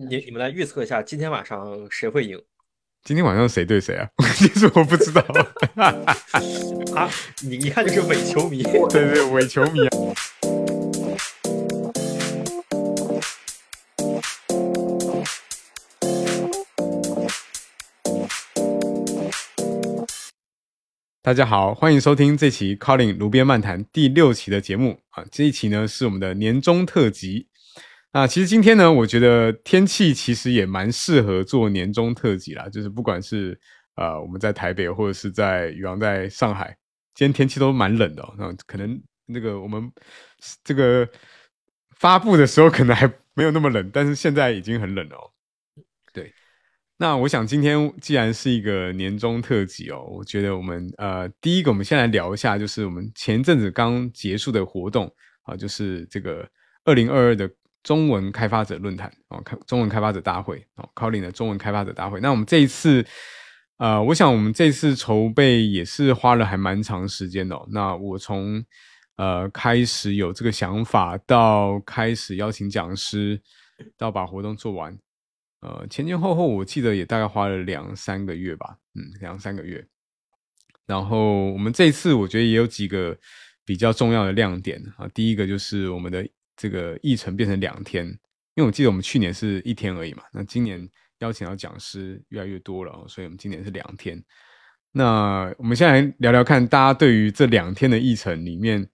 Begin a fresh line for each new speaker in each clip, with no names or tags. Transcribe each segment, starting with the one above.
你你们来预测一下今天晚上谁会赢？
今天晚上谁对谁啊？其实我不知道。
啊，你一看就是伪球迷。
对对，伪球迷。大家好，欢迎收听这期《Calling 炉边漫谈》第六期的节目啊。这一期呢是我们的年终特辑。那其实今天呢，我觉得天气其实也蛮适合做年终特辑啦。就是不管是呃我们在台北，或者是在宇昂在上海，今天天气都蛮冷的。哦那可能那个我们这个发布的时候可能还没有那么冷，但是现在已经很冷了。对。那我想今天既然是一个年终特辑哦，我觉得我们呃第一个我们先来聊一下，就是我们前阵子刚结束的活动啊，就是这个二零二二的中文开发者论坛哦，开中文开发者大会哦，Colin 的中文开发者大会。那我们这一次呃，我想我们这次筹备也是花了还蛮长时间的。那我从呃开始有这个想法，到开始邀请讲师，到把活动做完。呃，前前后后我记得也大概花了两三个月吧，嗯，两三个月。然后我们这次我觉得也有几个比较重要的亮点啊。第一个就是我们的这个议程变成两天，因为我记得我们去年是一天而已嘛，那今年邀请到讲师越来越多了，所以我们今年是两天。那我们先来聊聊看，大家对于这两天的议程里面。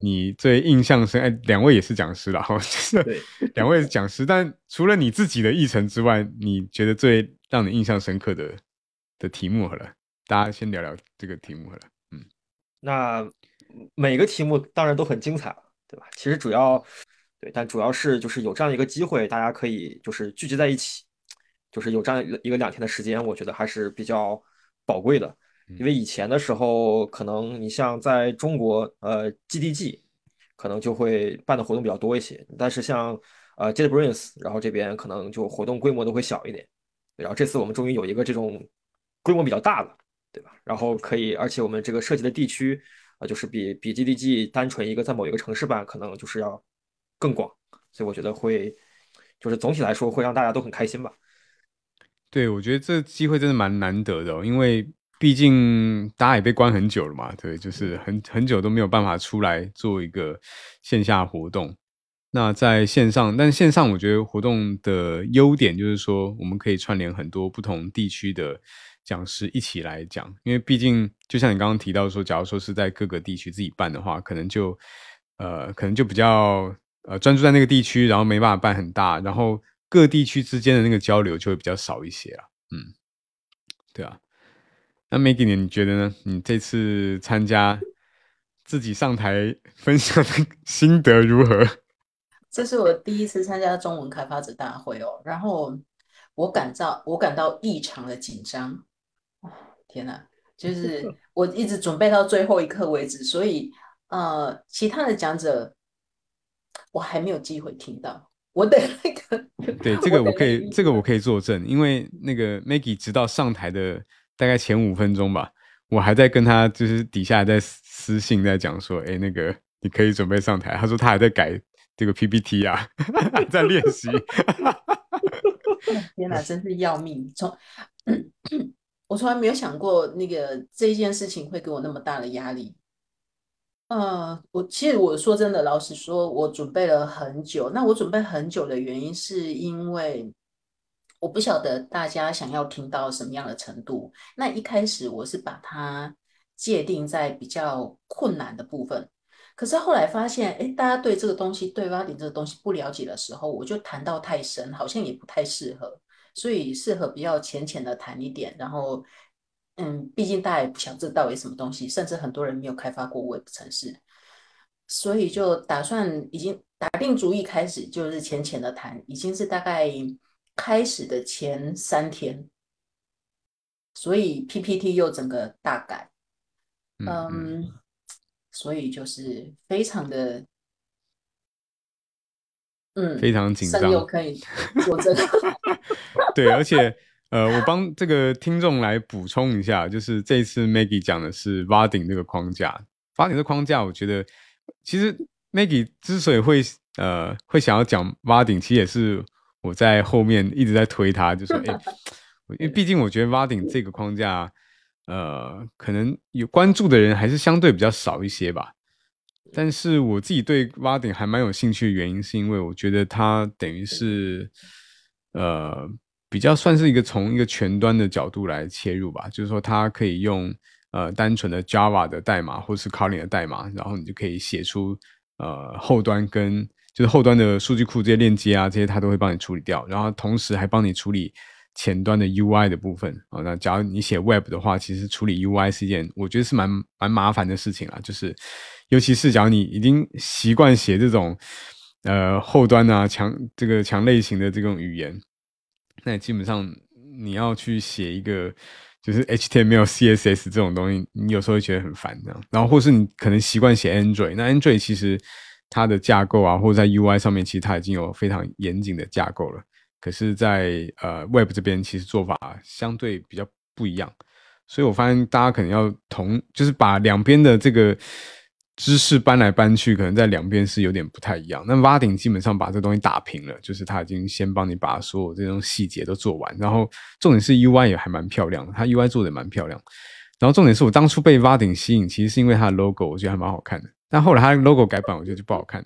你最印象深哎，两位也是讲师了哈，就是两位是讲师，但除了你自己的议程之外，你觉得最让你印象深刻的的题目好了，大家先聊聊这个题目好了。嗯，
那每个题目当然都很精彩了，对吧？其实主要对，但主要是就是有这样一个机会，大家可以就是聚集在一起，就是有这样一个两天的时间，我觉得还是比较宝贵的。因为以前的时候，可能你像在中国，呃，GDG 可能就会办的活动比较多一些，但是像呃 JetBrains，然后这边可能就活动规模都会小一点。然后这次我们终于有一个这种规模比较大的，对吧？然后可以，而且我们这个涉及的地区啊，就是比比 GDG 单纯一个在某一个城市办，可能就是要更广，所以我觉得会，就是总体来说会让大家都很开心吧。
对，我觉得这机会真的蛮难得的，因为。毕竟大家也被关很久了嘛，对，就是很很久都没有办法出来做一个线下活动。那在线上，但线上我觉得活动的优点就是说，我们可以串联很多不同地区的讲师一起来讲。因为毕竟，就像你刚刚提到说，假如说是在各个地区自己办的话，可能就呃，可能就比较呃专注在那个地区，然后没办法办很大，然后各地区之间的那个交流就会比较少一些啊。嗯，对啊。那 Maggie 你觉得呢？你这次参加自己上台分享的心得如何？
这是我第一次参加中文开发者大会哦，然后我感到我感到异常的紧张。天哪！就是我一直准备到最后一刻为止，所以呃，其他的讲者我还没有机会听到。我等那个，
对这个我可以，这个我可以作证，因为那个 Maggie 直到上台的。大概前五分钟吧，我还在跟他，就是底下在私信在讲说，哎，那个你可以准备上台。他说他还在改这个 PPT 啊，在练习。
天哪，真是要命！从我从来没有想过那个这一件事情会给我那么大的压力。呃，我其实我说真的，老实说，我准备了很久。那我准备很久的原因是因为。我不晓得大家想要听到什么样的程度。那一开始我是把它界定在比较困难的部分，可是后来发现，哎，大家对这个东西、对挖点这个东西不了解的时候，我就谈到太深，好像也不太适合，所以适合比较浅浅的谈一点。然后，嗯，毕竟大家也不想知道到底什么东西，甚至很多人没有开发过 Web 城市，所以就打算已经打定主意开始，就是浅浅的谈，已经是大概。开始的前三天，所以 PPT 又整个大改，嗯，所以就是非常的，嗯，
非常紧张，
又可以作证。
对，而且呃，我帮这个听众来补充一下，就是这次 Maggie 讲的是 Varding 这个框架，Varding 这框架，我觉得其实 Maggie 之所以会呃会想要讲 Varding，其实也是。我在后面一直在推他，就说：“哎，因为毕竟我觉得 Varding 这个框架，呃，可能有关注的人还是相对比较少一些吧。但是我自己对 Varding 还蛮有兴趣的原因，是因为我觉得它等于是，呃，比较算是一个从一个全端的角度来切入吧，就是说它可以用呃单纯的 Java 的代码或是 Kotlin 的代码，然后你就可以写出呃后端跟就是后端的数据库这些链接啊，这些它都会帮你处理掉，然后同时还帮你处理前端的 UI 的部分啊。那假如你写 Web 的话，其实处理 UI 是一件我觉得是蛮蛮麻烦的事情啊。就是尤其是假如你已经习惯写这种呃后端啊强这个强类型的这种语言，那基本上你要去写一个就是 HTML、CSS 这种东西，你有时候会觉得很烦这样。然后或是你可能习惯写 Android，那 Android 其实。它的架构啊，或者在 UI 上面，其实它已经有非常严谨的架构了。可是，在呃 Web 这边，其实做法相对比较不一样。所以我发现大家可能要同，就是把两边的这个知识搬来搬去，可能在两边是有点不太一样。那 Varding 基本上把这东西打平了，就是他已经先帮你把所有这种细节都做完，然后重点是 UI 也还蛮漂亮的，它 UI 做的蛮漂亮。然后重点是我当初被 Varding 吸引，其实是因为它的 logo，我觉得还蛮好看的。但后来它 logo 改版，我觉得就不好看。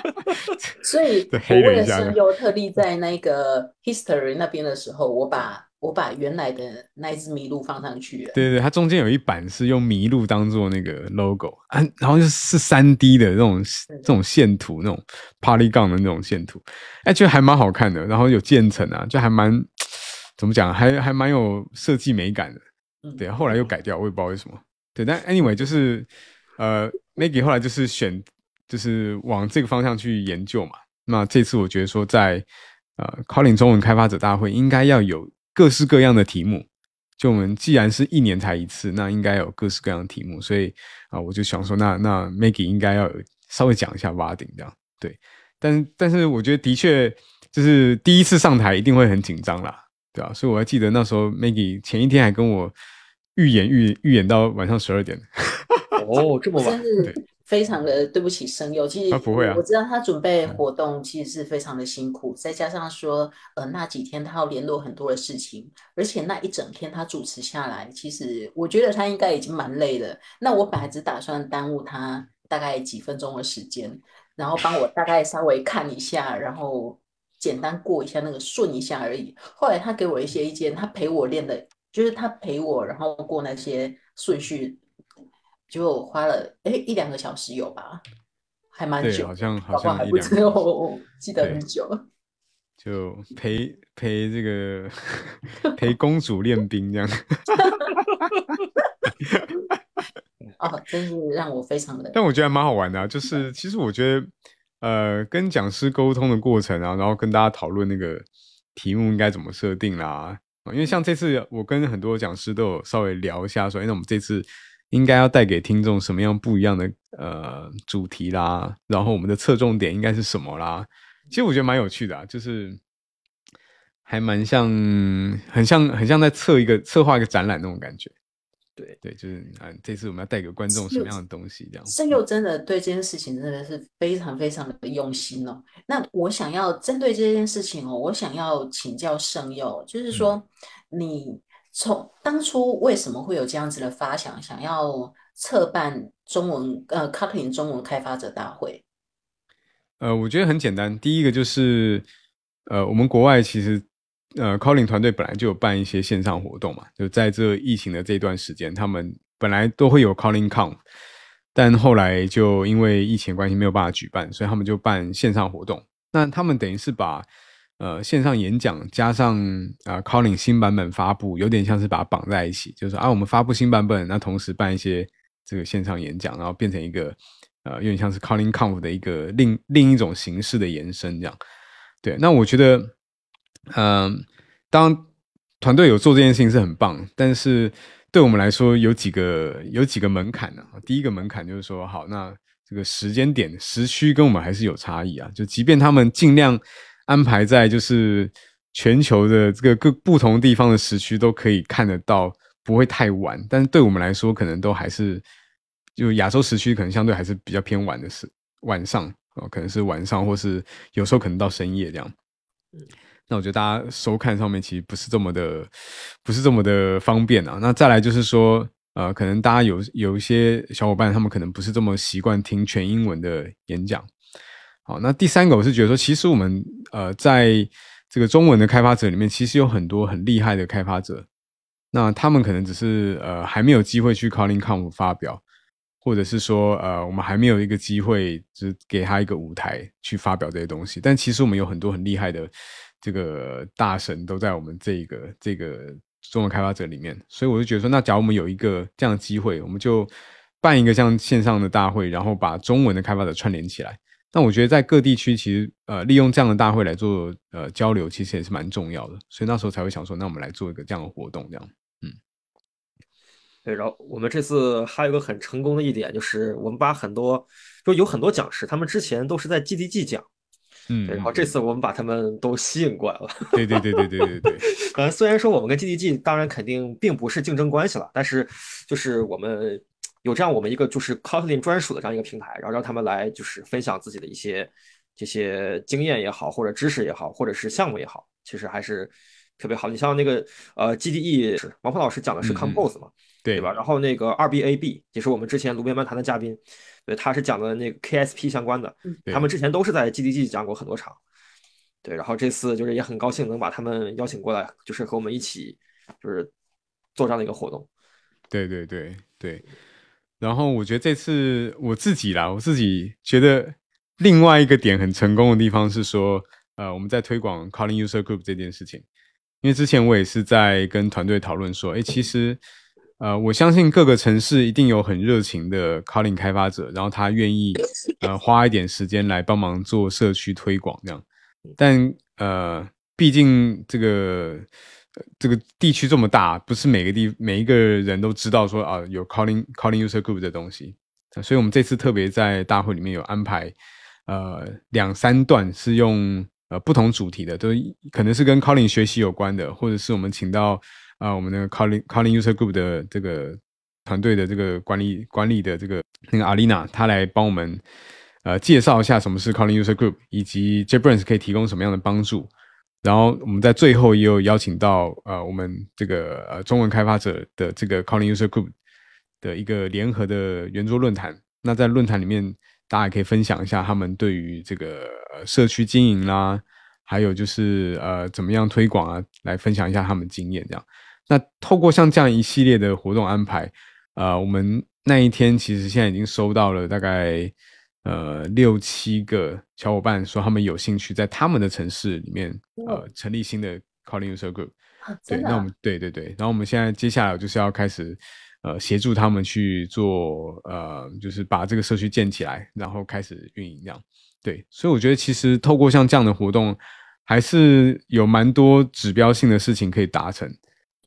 所以，我为了声优，特地在那个 history 那边的时候，我把我把原来的那一只麋鹿放上去。
对对对，它中间有一版是用麋鹿当做那个 logo 啊，然后就是三 D 的那种这种线图，那种 polygon 的那种线图，哎，觉得还蛮好看的。然后有渐层啊，就还蛮怎么讲，还还蛮有设计美感的。对，后来又改掉，我也不知道为什么。对，但 anyway 就是呃。Maggie 后来就是选，就是往这个方向去研究嘛。那这次我觉得说，在呃 Calling 中文开发者大会应该要有各式各样的题目。就我们既然是一年才一次，那应该有各式各样的题目。所以啊，我就想说，那那 Maggie 应该要稍微讲一下 Varding 这样。对，但但是我觉得的确就是第一次上台一定会很紧张啦，对啊，所以我还记得那时候 Maggie 前一天还跟我预演预预演到晚上十二点。
哦，这么晚，
真是非常的对不起声优。其实
不会啊，
我知道他准备活动其实是非常的辛苦，再加上说，呃，那几天他要联络很多的事情，而且那一整天他主持下来，其实我觉得他应该已经蛮累的。那我本来只打算耽误他大概几分钟的时间，然后帮我大概稍微看一下，然后简单过一下那个顺一下而已。后来他给我一些意见，他陪我练的，就是他陪我，然后过那些顺序。就花了哎一两个小时有吧，还蛮久，
好像好像
一两，记得很久。
就陪陪这个 陪公主练兵这样。
哦，真是让我非常的。
但我觉得蛮好玩的啊，就是其实我觉得呃，跟讲师沟通的过程啊，然后跟大家讨论那个题目应该怎么设定啦因为像这次我跟很多讲师都有稍微聊一下，说哎，那我们这次。应该要带给听众什么样不一样的呃主题啦？然后我们的侧重点应该是什么啦？其实我觉得蛮有趣的啊，就是还蛮像，很像很像在策一个策划一个展览那种感觉。对对，就是啊，这次我们要带给观众什么样的东西？这样。
圣佑真的对这件事情真的是非常非常的用心哦。那我想要针对这件事情哦，我想要请教圣佑，就是说你。从当初为什么会有这样子的发想，想要策办中文呃 Kotlin 中文开发者大会？
呃，我觉得很简单。第一个就是，呃，我们国外其实呃 c o l i n 团队本来就有办一些线上活动嘛，就在这疫情的这段时间，他们本来都会有 c o l i n Con，但后来就因为疫情关系没有办法举办，所以他们就办线上活动。那他们等于是把呃，线上演讲加上啊，Calling 新版本发布，有点像是把它绑在一起，就是啊，我们发布新版本，那同时办一些这个线上演讲，然后变成一个呃，有点像是 Calling Conf 的一个另另一种形式的延伸，这样。对，那我觉得，嗯，当团队有做这件事情是很棒，但是对我们来说有几个有几个门槛呢？第一个门槛就是说，好，那这个时间点时区跟我们还是有差异啊，就即便他们尽量。安排在就是全球的这个各不同地方的时区都可以看得到，不会太晚。但是对我们来说，可能都还是就亚洲时区可能相对还是比较偏晚的时晚上哦，可能是晚上或是有时候可能到深夜这样。那我觉得大家收看上面其实不是这么的，不是这么的方便啊。那再来就是说，呃，可能大家有有一些小伙伴，他们可能不是这么习惯听全英文的演讲。好，那第三个我是觉得说，其实我们呃在这个中文的开发者里面，其实有很多很厉害的开发者。那他们可能只是呃还没有机会去 Calling Conf 发表，或者是说呃我们还没有一个机会，只给他一个舞台去发表这些东西。但其实我们有很多很厉害的这个大神都在我们这个这个中文开发者里面，所以我就觉得说，那假如我们有一个这样的机会，我们就办一个像线上的大会，然后把中文的开发者串联起来。那我觉得在各地区，其实呃利用这样的大会来做呃交流，其实也是蛮重要的。所以那时候才会想说，那我们来做一个这样的活动，这样。
嗯对，然后我们这次还有一个很成功的一点，就是我们把很多就有很多讲师，他们之前都是在 GDG 讲，
嗯，
然后这次我们把他们都吸引过来了。
对对对对对对对。
呃，虽然说我们跟 GDG 当然肯定并不是竞争关系了，但是就是我们有这样我们一个就是 Kotlin 专属的这样一个平台，然后让他们来就是分享自己的一些这些经验也好，或者知识也好，或者是项目也好，其实还是特别好。你像那个呃 GDE 王鹏老师讲的是 Compose 嘛。对吧？然后那个二 B A B 也是我们之前卢边漫谈的嘉宾，对，他是讲的那个 K S P 相关的，他们之前都是在 G D G 讲过很多场，对，然后这次就是也很高兴能把他们邀请过来，就是和我们一起就是做这样的一个活动。
对对对对，然后我觉得这次我自己啦，我自己觉得另外一个点很成功的地方是说，呃，我们在推广 Calling User Group 这件事情，因为之前我也是在跟团队讨论说，哎，其实。呃，我相信各个城市一定有很热情的 Calling 开发者，然后他愿意呃花一点时间来帮忙做社区推广这样。但呃，毕竟这个这个地区这么大，不是每个地每一个人都知道说啊有 Calling Calling User Group 的东西，所以我们这次特别在大会里面有安排呃两三段是用呃不同主题的，都可能是跟 Calling 学习有关的，或者是我们请到。啊，我们的 Calling Calling User Group 的这个团队的这个管理管理的这个那个阿丽娜，她来帮我们呃介绍一下什么是 Calling User Group，以及 JetBrains 可以提供什么样的帮助。然后我们在最后也有邀请到呃我们这个呃中文开发者的这个 Calling User Group 的一个联合的圆桌论坛。那在论坛里面，大家也可以分享一下他们对于这个社区经营啦，还有就是呃怎么样推广啊，来分享一下他们经验这样。那透过像这样一系列的活动安排，呃，我们那一天其实现在已经收到了大概呃六七个小伙伴说他们有兴趣在他们的城市里面呃成立新的 Calling User Group。对，那我们对对对，然后我们现在接下来就是要开始呃协助他们去做呃，就是把这个社区建起来，然后开始运营这样。对，所以我觉得其实透过像这样的活动，还是有蛮多指标性的事情可以达成。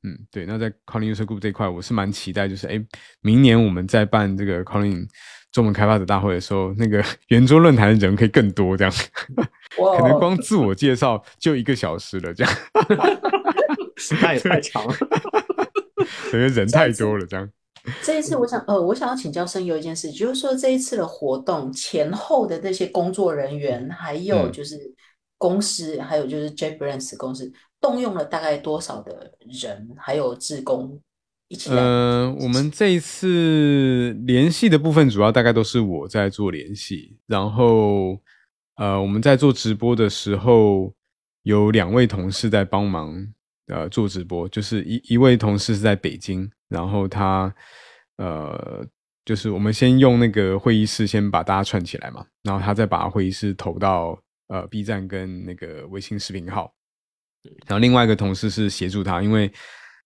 嗯，对，那在 Calling User Group 这块，我是蛮期待，就是哎，明年我们再办这个 Calling 中文开发者大会的时候，那个 圆桌论坛的人可以更多，这样，可能光自我介绍就一个小时了，这样，
那也太 长了，
因为人太多了，这样。
这一次，我想，呃，我想要请教声优一件事，就是说这一次的活动前后的那些工作人员，还有就是公司，还有就是 JetBrains 公司。动用了大概多少的人，还有职工一起？
呃，我们这一次联系的部分，主要大概都是我在做联系。然后，呃，我们在做直播的时候，有两位同事在帮忙，呃，做直播。就是一一位同事是在北京，然后他，呃，就是我们先用那个会议室先把大家串起来嘛，然后他再把会议室投到呃 B 站跟那个微信视频号。然后另外一个同事是协助他，因为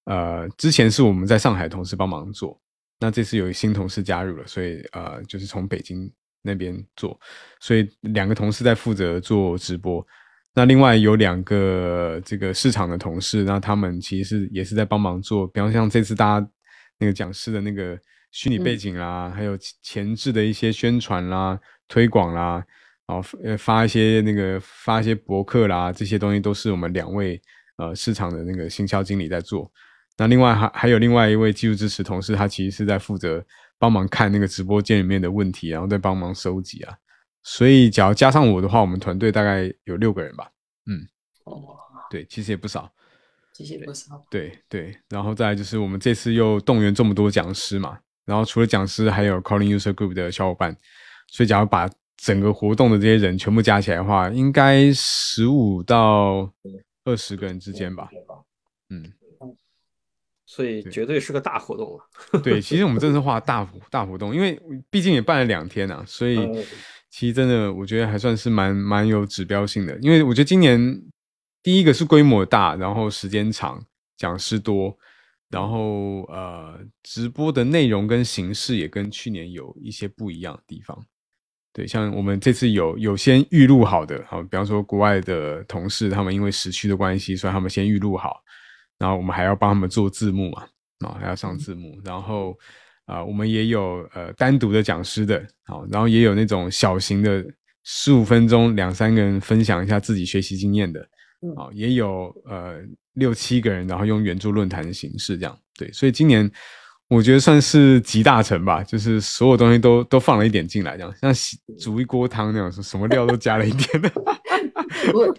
呃之前是我们在上海同事帮忙做，那这次有新同事加入了，所以呃就是从北京那边做，所以两个同事在负责做直播。那另外有两个这个市场的同事，那他们其实是也是在帮忙做，比方像这次大家那个讲师的那个虚拟背景啦，还有前置的一些宣传啦、推广啦。然后，呃，发一些那个发一些博客啦，这些东西都是我们两位呃市场的那个行销经理在做。那另外还还有另外一位技术支持同事，他其实是在负责帮忙看那个直播间里面的问题，然后再帮忙收集啊。所以，假如加上我的话，我们团队大概有六个人吧。嗯，
哦，
对，其实也不少。
谢谢不少。
对对，然后再来就是我们这次又动员这么多讲师嘛，然后除了讲师，还有 Calling User Group 的小伙伴，所以假如把整个活动的这些人全部加起来的话，应该十五到二十个人之间吧。嗯，
所以绝对是个大活动
了。对，其实我们真是画大大活动，因为毕竟也办了两天啊，所以其实真的我觉得还算是蛮蛮有指标性的。因为我觉得今年。第一个是规模大，然后时间长，讲师多，然后呃，直播的内容跟形式也跟去年有一些不一样的地方。对，像我们这次有有先预录好的，好，比方说国外的同事，他们因为时区的关系，所以他们先预录好，然后我们还要帮他们做字幕嘛，啊，还要上字幕，然后啊，我们也有呃单独的讲师的，好，然后也有那种小型的十五分钟两三个人分享一下自己学习经验的。啊，也有呃六七个人，然后用圆桌论坛的形式这样，对，所以今年我觉得算是集大成吧，就是所有东西都都放了一点进来，这样像煮一锅汤那种，什么料都加了一点的。
我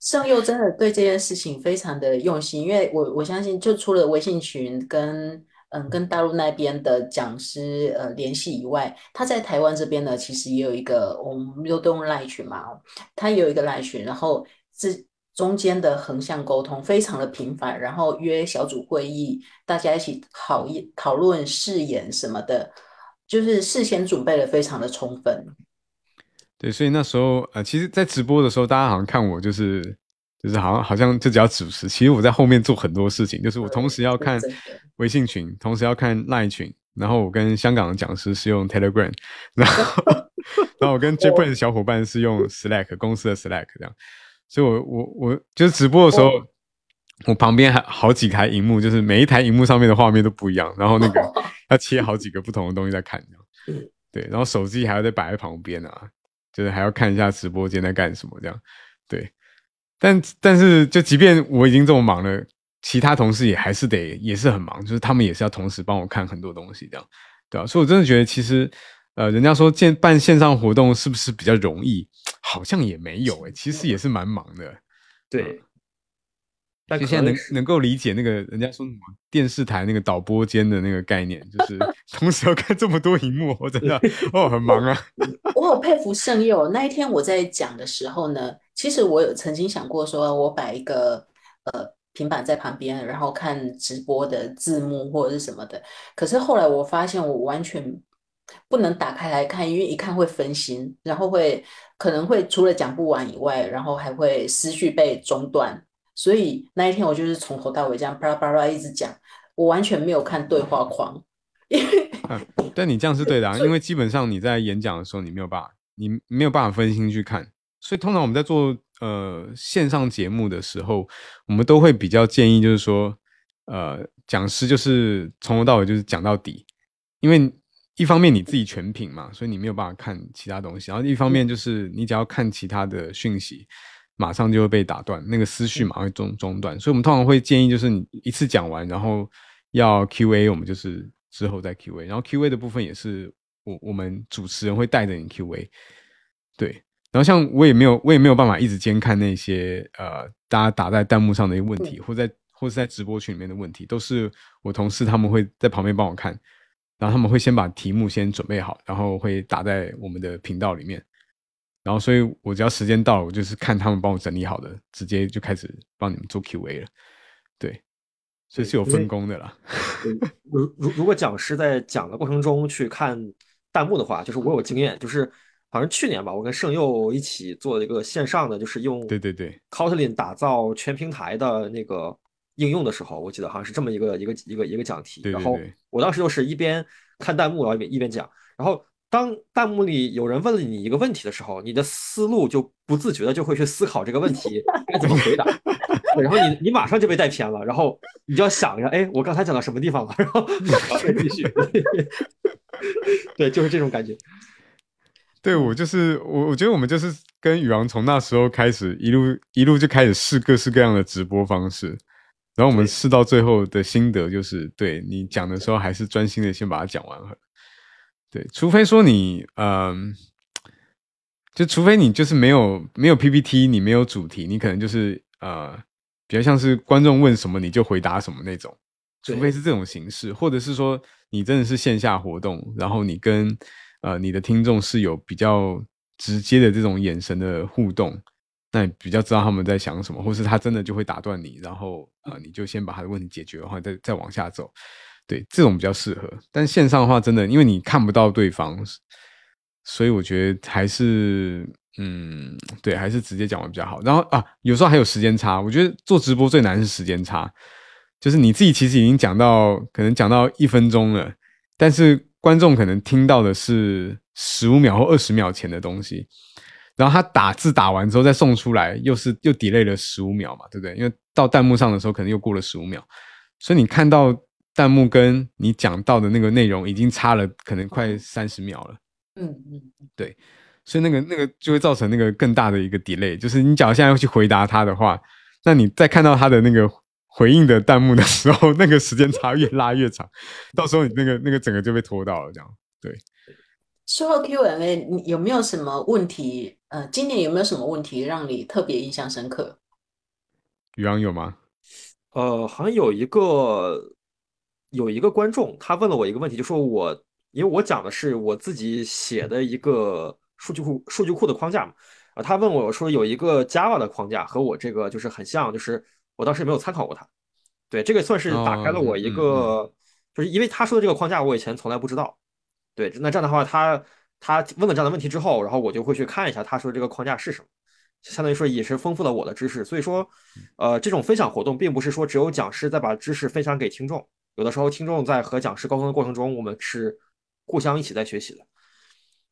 盛佑真的对这件事情非常的用心，因为我我相信，就除了微信群跟嗯跟大陆那边的讲师呃联系以外，他在台湾这边呢，其实也有一个我们又都用赖群嘛，他也有一个赖群，然后这。中间的横向沟通非常的频繁，然后约小组会议，大家一起讨一讨论誓言什么的，就是事先准备的非常的充分。
对，所以那时候呃，其实，在直播的时候，大家好像看我就是就是好像好像就只要主持，其实我在后面做很多事情，就是我同时要看微信群，同时要看赖群，然后我跟香港的讲师是用 Telegram，然后然后我跟 Japan 的小伙伴是用。Slack 公司的 Slack 这样。所以，我我我就是直播的时候，我旁边还好几台荧幕，就是每一台荧幕上面的画面都不一样，然后那个 要切好几个不同的东西在看，对，然后手机还要再摆在旁边啊，就是还要看一下直播间在干什么这样，对。但但是，就即便我已经这么忙了，其他同事也还是得也是很忙，就是他们也是要同时帮我看很多东西这样，对啊？所以我真的觉得，其实呃，人家说建办线上活动是不是比较容易？好像也没有诶，其实也是蛮忙的。
对，
就现在能能够理解那个人家说什么电视台那个导播间的那个概念，就 是同时要看这么多荧幕，我真的哦很忙啊。
我好佩服圣佑。那一天我在讲的时候呢，其实我有曾经想过说，我摆一个呃平板在旁边，然后看直播的字幕或者是什么的。可是后来我发现，我完全。不能打开来看，因为一看会分心，然后会可能会除了讲不完以外，然后还会思绪被中断。所以那一天我就是从头到尾这样巴拉巴拉一直讲，我完全没有看对话框。因为，
但你这样是对的啊，因为基本上你在演讲的时候，你没有办法，你没有办法分心去看。所以通常我们在做呃线上节目的时候，我们都会比较建议，就是说，呃，讲师就是从头到尾就是讲到底，因为。一方面你自己全屏嘛，所以你没有办法看其他东西。然后一方面就是你只要看其他的讯息，马上就会被打断，那个思绪马上会中中断。所以我们通常会建议就是你一次讲完，然后要 Q&A，我们就是之后再 Q&A。然后 Q&A 的部分也是我我们主持人会带着你 Q&A。对，然后像我也没有我也没有办法一直监看那些呃大家打在弹幕上的一个问题，或在或是在直播群里面的问题，都是我同事他们会在旁边帮我看。然后他们会先把题目先准备好，然后会打在我们的频道里面。然后，所以我只要时间到了，我就是看他们帮我整理好的，直接就开始帮你们做 Q&A 了。对，所以是有分工的啦。
如如如果讲师在讲的过程中去看弹幕的话，就是我有经验，就是好像去年吧，我跟盛佑一起做了一个线上的，就是用
对对对
Kotlin 打造全平台的那个。应用的时候，我记得好像是这么一个一个一个一个讲题，然后我当时就是一边看弹幕，然后一边一边讲。然后当弹幕里有人问了你一个问题的时候，你的思路就不自觉的就会去思考这个问题 该怎么回答，然后你你马上就被带偏了，然后你就要想一下，哎，我刚才讲到什么地方了，然后 再继续。对，就是这种感觉。
对我就是我，我觉得我们就是跟宇昂从那时候开始，一路一路就开始试各式各样的直播方式。然后我们试到最后的心得就是，对你讲的时候还是专心的先把它讲完了。对，除非说你，嗯，就除非你就是没有没有 PPT，你没有主题，你可能就是呃，比较像是观众问什么你就回答什么那种，除非是这种形式，或者是说你真的是线下活动，然后你跟呃你的听众是有比较直接的这种眼神的互动，那你比较知道他们在想什么，或是他真的就会打断你，然后呃你就先把他的问题解决然后，再再往下走。对，这种比较适合。但线上的话，真的因为你看不到对方，所以我觉得还是嗯，对，还是直接讲完比较好。然后啊，有时候还有时间差，我觉得做直播最难是时间差，就是你自己其实已经讲到可能讲到一分钟了，但是观众可能听到的是十五秒或二十秒前的东西，然后他打字打完之后再送出来，又是又 delay 了十五秒嘛，对不对？因为到弹幕上的时候可能又过了十五秒，所以你看到弹幕跟你讲到的那个内容已经差了可能快三十秒了。
嗯嗯，对
所以那个那个就会造成那个更大的一个 delay，就是你假如现在要去回答他的话，那你在看到他的那个回应的弹幕的时候，那个时间差越拉越长，到时候你那个那个整个就被拖到了，这样对。
说到 Q&A，你有没有什么问题？呃，今年有没有什么问题让你特别印象深刻？
宇昂有吗？
呃，好像有一个有一个观众，他问了我一个问题，就说我因为我讲的是我自己写的一个数据库数据库的框架嘛，啊，他问我说有一个 Java 的框架和我这个就是很像，就是我当时没有参考过它，对，这个算是打开了我一
哦嗯
个，就是因为他说的这个框架我以前从来不知道，对，那这样的话他他问了这样的问题之后，然后我就会去看一下他说这个框架是什么。相当于说也是丰富了我的知识，所以说，呃，这种分享活动并不是说只有讲师在把知识分享给听众，有的时候听众在和讲师沟通的过程中，我们是互相一起在学习的。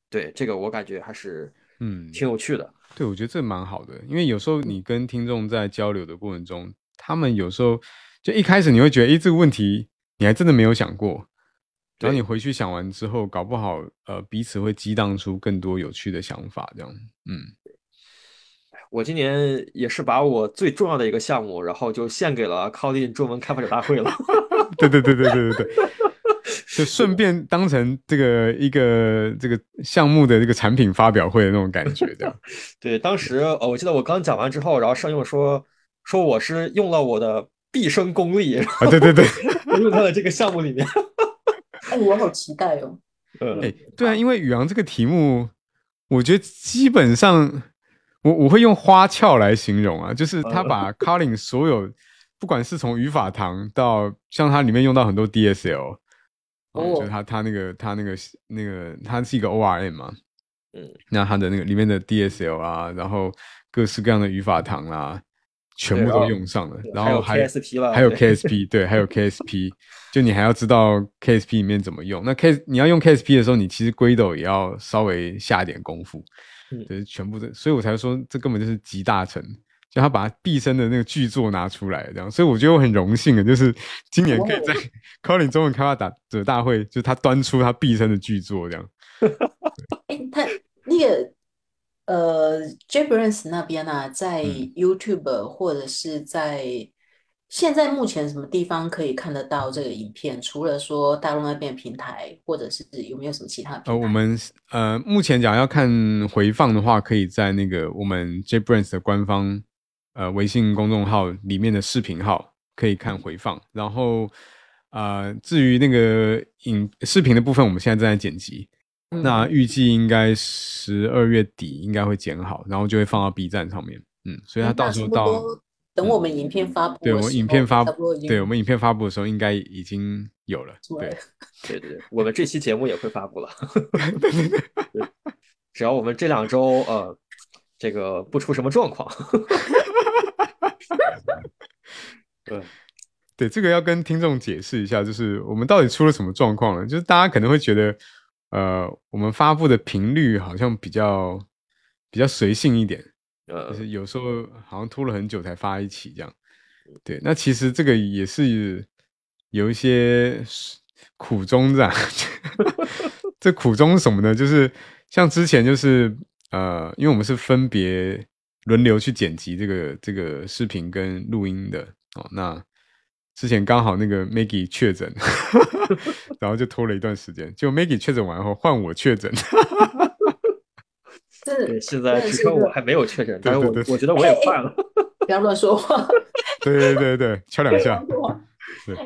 对，这个我感觉还是
嗯，
挺有趣的。
对，我觉得这蛮好的，因为有时候你跟听众在交流的过程中，他们有时候就一开始你会觉得，哎，这个问题你还真的没有想过，然后你回去想完之后，搞不好呃彼此会激荡出更多有趣的想法，这样，嗯。
我今年也是把我最重要的一个项目，然后就献给了 Kotlin 中文开发者大会了。
对对对对对对对，就顺便当成这个一个这个项目的这个产品发表会的那种感觉，这样。
对，当时呃，我记得我刚讲完之后，然后上用说说我是用了我的毕生功力，
啊，对对对，
用在了这个项目里面。
哎，我好期待哦！
嗯，
哎，对啊，因为宇昂这个题目，我觉得基本上我我会用花俏来形容啊，就是他把 Kotlin 所有，不管是从语法堂到像它里面用到很多 DSL，
哦。
就是它它那个它那个那个它是一个 ORM 嘛，
嗯，
那它的那个里面的 DSL 啊，然后各式各样的语法堂啦、全部都用上了，然
还有
后还
KSP 了。
还有 KSP，对，还有 KSP，就你还要知道 KSP 里面怎么用。那 K 你要用 KSP 的时候，你其实 Gradle 也要稍微下一点功夫，
嗯。
对，全部的，所以我才说这根本就是集大成。就他把他毕生的那个巨作拿出来，这样，所以我觉得我很荣幸的，就是今年可以在 Colin 中文开发打者大会，就是他端出他毕生的巨作，这样。
哎，他那个呃，JetBrains 那边啊，在
嗯
YouTube 或者是在现在目前什么地方可以看得到这个影片？除了说大陆那边的平台，或者是有没有什么其他的
呃，我们呃目前讲要看回放的话，可以在那个我们 JBrains 的官方呃微信公众号里面的视频号可以看回放。然后呃，至于那个影视频的部分，我们现在正在剪辑，
嗯
那预计应该十二月底应该会剪好，然后就会放到 B 站上面。嗯，所以它
那差不
到时候到
多等我们影片发布的
对我，们影片发
差不多已经
对我们影片发布的时候，应该已经有了。对。
对对对，我们这期节目也会发布了。对只要我们这两周呃，这个不出什么状况。对，
对，这个要跟听众解释一下，就是我们到底出了什么状况了？就是大家可能会觉得，呃，我们发布的频率好像比较比较随性一点，
呃
就，是有时候好像拖了很久才发一起这样。对，那其实这个也是有一些苦衷的。这苦衷是什么呢？就是像之前就是呃，因为我们是分别轮流去剪辑这个这个视频跟录音的哦。那之前刚好那个 Maggie 确诊，然后就拖了一段时间。结果 Maggie 确诊完后，换我确诊。
这
对，现在
真的是
只剩我还没有确诊，但是我
对对对
我觉得我也快了。
不要乱说话。
对对对对，敲两下。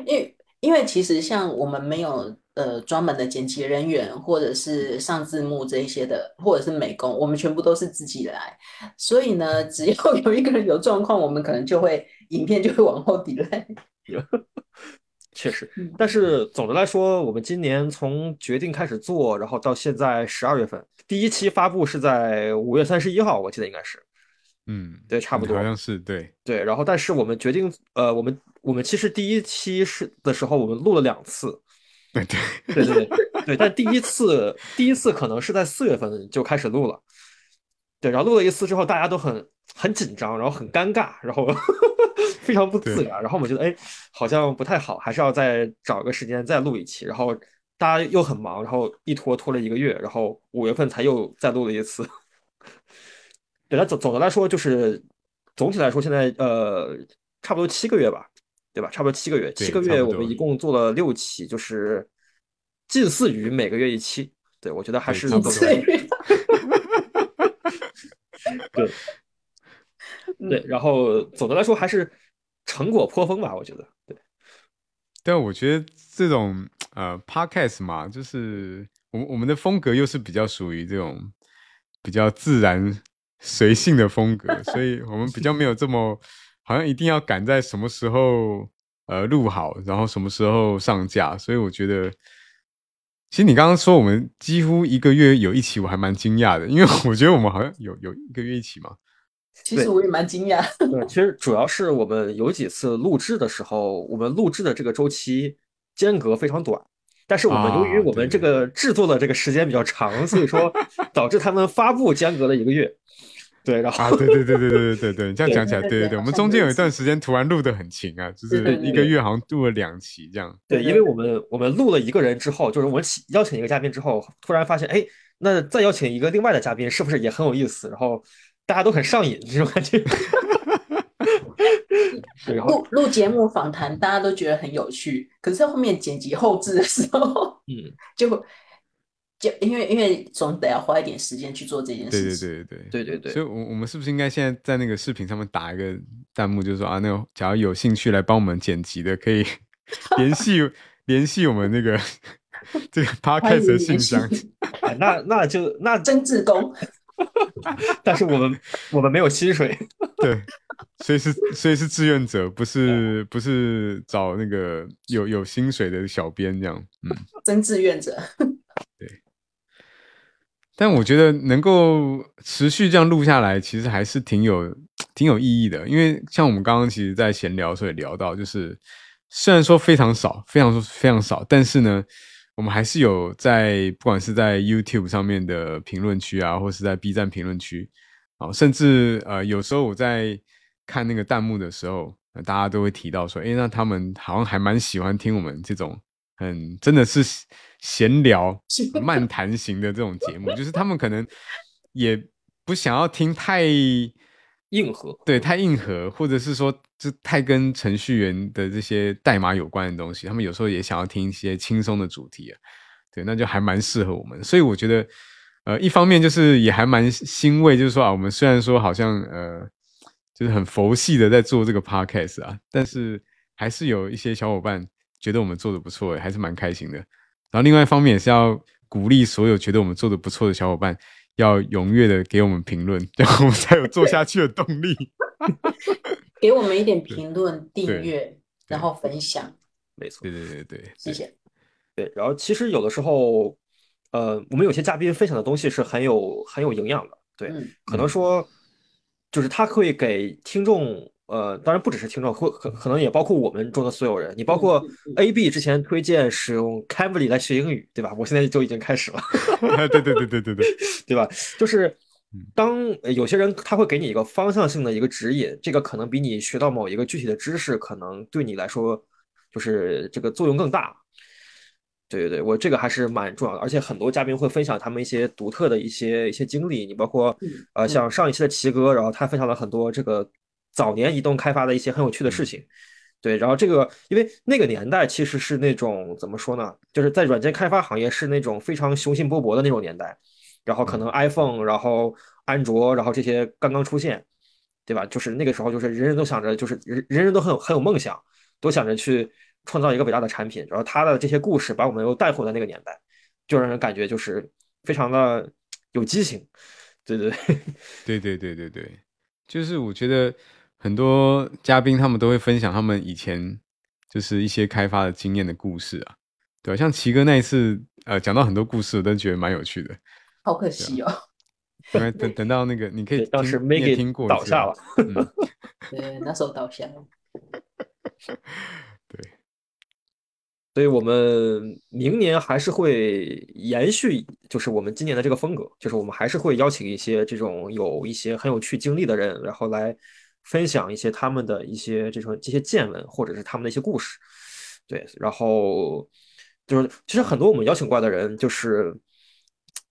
因为因为其实像我们没有呃专门的剪辑人员，或者是上字幕这一些的，或者是美工，我们全部都是自己来。所以呢，只要 有一个人有状况，我们可能就会影片就会往后 delay。
确实，
嗯
但是总的来说，我们今年从决定开始做，然后到现在十二月份，第一期发布是在五月三十一号，我记得应该是
嗯，
对，差不多
好像是对，
对。然后，但是我们决定，呃，我们我们其实第一期是的时候，我们录了两次，
对对，
对 对对对，但第一次第一次可能是在四月份就开始录了，对，然后录了一次之后，大家都很很紧张，然后很尴尬，然后 非常不自然，然后我们觉得哎，好像不太好，还是要再找个时间再录一期，然后大家又很忙，然后一拖拖了一个月，然后五月份才又再录了一次。对，那总总的来说就是总体来说，现在呃差不多七个月吧，对吧？差不多七个月，
对
七个月我们一共做了六期，就是近似于每个月一期。对，我觉得还是
差不多
总的来
对，
对对，然后总的来说还是成果颇丰吧，我觉得。对，
但我觉得这种呃 podcast 嘛，就是我们我们的风格又是比较属于这种比较自然随性的风格，所以我们比较没有这么好像一定要赶在什么时候呃录好，然后什么时候上架，所以我觉得。其实你刚刚说我们几乎一个月有一期，我还蛮惊讶的，因为我觉得我们好像有有一个月一期嘛。
其实我也蛮惊讶。
对，其实主要是我们有几次录制的时候，我们录制的这个周期间隔非常短，但是我们由于我们这个制作的这个时间比较长，所以说 导致他们发布间隔了一个月。对，然后
啊，对对对对对对对对，这样讲起来，
对对对
对对对，我们中间有一段时间突然录的很勤啊，就是
对对
一个月好像录了两期这样。
对，因为我们我们录了一个人之后，就是我们请邀请一个嘉宾之后，突然发现，哎，那再邀请一个另外的嘉宾，是不是也很有意思？然后大家都很上瘾，这种感觉。
录录节目访谈，大家都觉得很有趣，可是在后面剪辑后置的时候，
嗯，
就就因为因为总得要花一点时间去做这件
对对
事情。
对对
对对对
所以，我我们是不是应该现在在那个视频上面打一个弹幕，就是说啊，那个假如有兴趣来帮我们剪辑的，可以 联系联系我们那个 这个 podcast 的信箱。
哎那那就那
真志工，
但是我们我们没有薪水。
对，所以是所以是志愿者，不是不是找那个有有薪水的小编这样。嗯。
真志愿者。
但我觉得能够持续这样录下来，其实还是挺有挺有意义的。因为像我们刚刚其实，在闲聊的时候也聊到，就是虽然说非常少，非常非常少，但是呢，我们还是有在不管是在 YouTube 上面的评论区啊，或是在 B 站评论区啊，甚至呃有时候我在看那个弹幕的时候，大家都会提到说，诶，那他们好像还蛮喜欢听我们这种很真的是闲聊、漫谈型的这种节目，就是他们可能 也不想要听太
硬核，
对太硬核，或者是说就太跟程序员的这些代码有关的东西，他们有时候也想要听一些轻松的主题啊。对，那就还蛮适合我们。所以我觉得，呃，一方面就是也还蛮欣慰，就是说啊，我们虽然说好像呃，就是很佛系的在做这个 podcast 啊，但是还是有一些小伙伴觉得我们做的不错，还是蛮开心的。然后另外一方面也是要鼓励所有觉得我们做的不错的小伙伴，要踊跃的给我们评论，然后我们才有做下去的动力。
给我们一点评论、订阅，然后分享，
没错
对。对对对，
谢谢。
对，然后其实有的时候，呃，我们有些嘉宾分享的东西是很有很有营养的，对，
嗯
可能说就是他会给听众，呃，当然不只是听众，会可可能也包括我们中的所有人，你包括 A B 之前推荐使用 Cambly 来学英语，对吧？我现在就已经开始了。
对对对对对对，
对吧？就是
嗯
当呃有些人他会给你一个方向性的一个指引，这个可能比你学到某一个具体的知识，可能对你来说就是这个作用更大。对对对，我这个还是蛮重要的，而且很多嘉宾会分享他们一些独特的一些一些经历，你包括
嗯
呃
嗯
像上一期的奇哥，然后他分享了很多这个早年移动开发的一些很有趣的事情。对，然后这个因为那个年代其实是那种怎么说呢，就是在软件开发行业是那种非常雄心勃勃的那种年代，然后可能 iPhone，然后安卓，然后这些刚刚出现。对吧？就是那个时候，就是人人都想着，就是人人人都很有很有梦想，都想着去创造一个伟大的产品。然后他的这些故事把我们又带回了那个年代，就让人感觉就是非常的有激情。对对
对 对对对对，就是我觉得很多嘉宾他们都会分享他们以前就是一些开发的经验的故事啊，对吧？像奇哥那一次，呃，讲到很多故事，我都觉得蛮有趣的。
好可惜哦。
因为等 等到那个，你可以
当时
Maggie
倒下了，
对，那时候倒下了。
对，
所以我们明年还是会延续，就是我们今年的这个风格，就是我们还是会邀请一些这种有一些很有趣经历的人，然后来分享一些他们的一些这种这些见闻，或者是他们的一些故事。对，然后就是其实很多我们邀请过来的人，就是。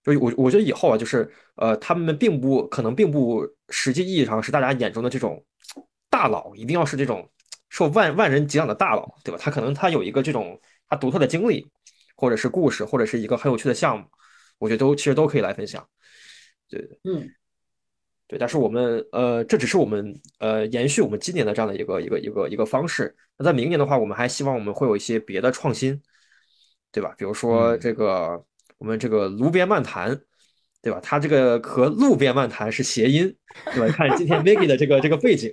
就我我觉得以后啊，就是呃，他们并不可能并不实际意义上是大家眼中的这种大佬，一定要是这种受万万人敬仰的大佬，对吧？他可能他有一个这种他独特的经历，或者是故事，或者是一个很有趣的项目，我觉得都其实都可以来分享。对，
嗯，
对。但是我们呃，这只是我们呃延续我们今年的这样的一个一个一个一个方式。那在明年的话，我们还希望我们会有一些别的创新，对吧？比如说这个。我们这个炉边漫谈，对吧？它这个和路边漫谈是谐音，对吧？看今天 Maggie 的这个这个背景，